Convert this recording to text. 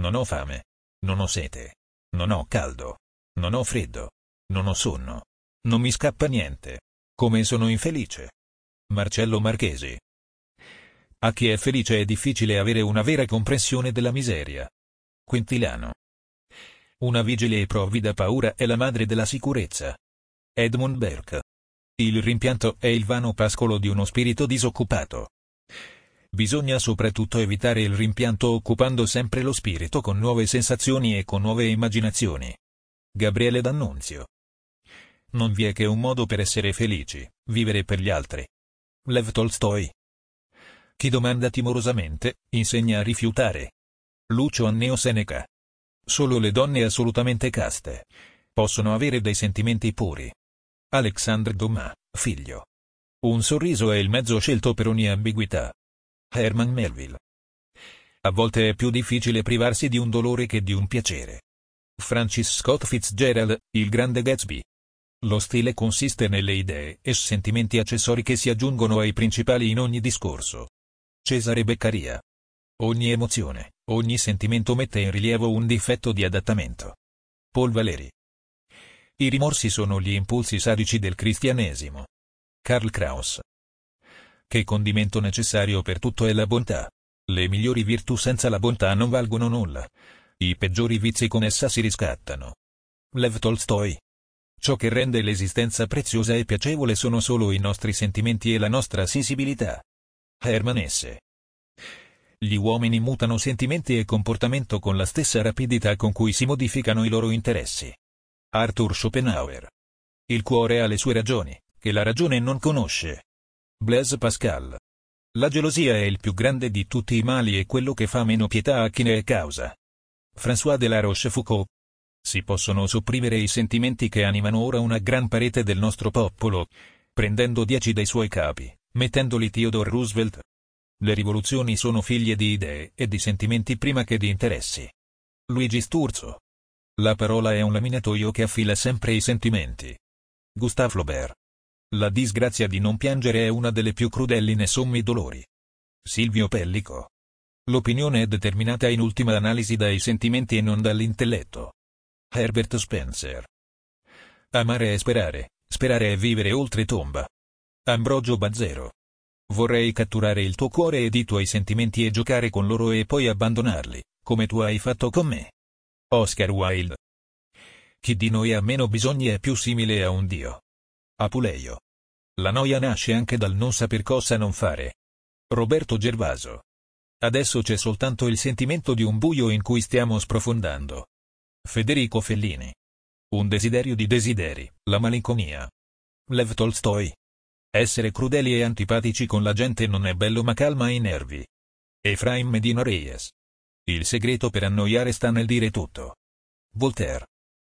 Non ho fame. Non ho sete. Non ho caldo. Non ho freddo. Non ho sonno. Non mi scappa niente. Come sono infelice. Marcello Marchesi. A chi è felice è difficile avere una vera comprensione della miseria. Quintilano. Una vigile e provvida paura è la madre della sicurezza. Edmund Burke. Il rimpianto è il vano pascolo di uno spirito disoccupato. Bisogna soprattutto evitare il rimpianto occupando sempre lo spirito con nuove sensazioni e con nuove immaginazioni. Gabriele D'Annunzio. Non vi è che un modo per essere felici, vivere per gli altri. Lev Tolstoi. Chi domanda timorosamente, insegna a rifiutare. Lucio Anneo Seneca. Solo le donne assolutamente caste possono avere dei sentimenti puri. Alexandre Dumas, figlio. Un sorriso è il mezzo scelto per ogni ambiguità. Herman Melville. A volte è più difficile privarsi di un dolore che di un piacere. Francis Scott Fitzgerald, il grande Gatsby. Lo stile consiste nelle idee e sentimenti accessori che si aggiungono ai principali in ogni discorso. Cesare Beccaria. Ogni emozione, ogni sentimento mette in rilievo un difetto di adattamento. Paul Valeri. I rimorsi sono gli impulsi sadici del cristianesimo. Karl Kraus. Che condimento necessario per tutto è la bontà. Le migliori virtù senza la bontà non valgono nulla. I peggiori vizi con essa si riscattano. Lev Tolstoi. Ciò che rende l'esistenza preziosa e piacevole sono solo i nostri sentimenti e la nostra sensibilità. Herman S. Gli uomini mutano sentimenti e comportamento con la stessa rapidità con cui si modificano i loro interessi. Arthur Schopenhauer. Il cuore ha le sue ragioni, che la ragione non conosce. Blaise Pascal. La gelosia è il più grande di tutti i mali e quello che fa meno pietà a chi ne è causa. François de la Rochefoucauld. Si possono sopprimere i sentimenti che animano ora una gran parete del nostro popolo, prendendo dieci dei suoi capi, mettendoli Theodore Roosevelt. Le rivoluzioni sono figlie di idee e di sentimenti prima che di interessi. Luigi Sturzo. La parola è un laminatoio che affila sempre i sentimenti. Gustave Flaubert. La disgrazia di non piangere è una delle più crudeli sommi dolori. Silvio Pellico. L'opinione è determinata in ultima analisi dai sentimenti e non dall'intelletto. Herbert Spencer. Amare è sperare, sperare è vivere oltre tomba. Ambrogio Bazzero. Vorrei catturare il tuo cuore ed i tuoi sentimenti e giocare con loro e poi abbandonarli, come tu hai fatto con me. Oscar Wilde. Chi di noi ha meno bisogni è più simile a un dio. Apuleio. La noia nasce anche dal non saper cosa non fare. Roberto Gervaso. Adesso c'è soltanto il sentimento di un buio in cui stiamo sprofondando. Federico Fellini. Un desiderio di desideri, la malinconia. Lev Tolstoi. Essere crudeli e antipatici con la gente non è bello ma calma i nervi. Efraim Medina Reyes. Il segreto per annoiare sta nel dire tutto. Voltaire.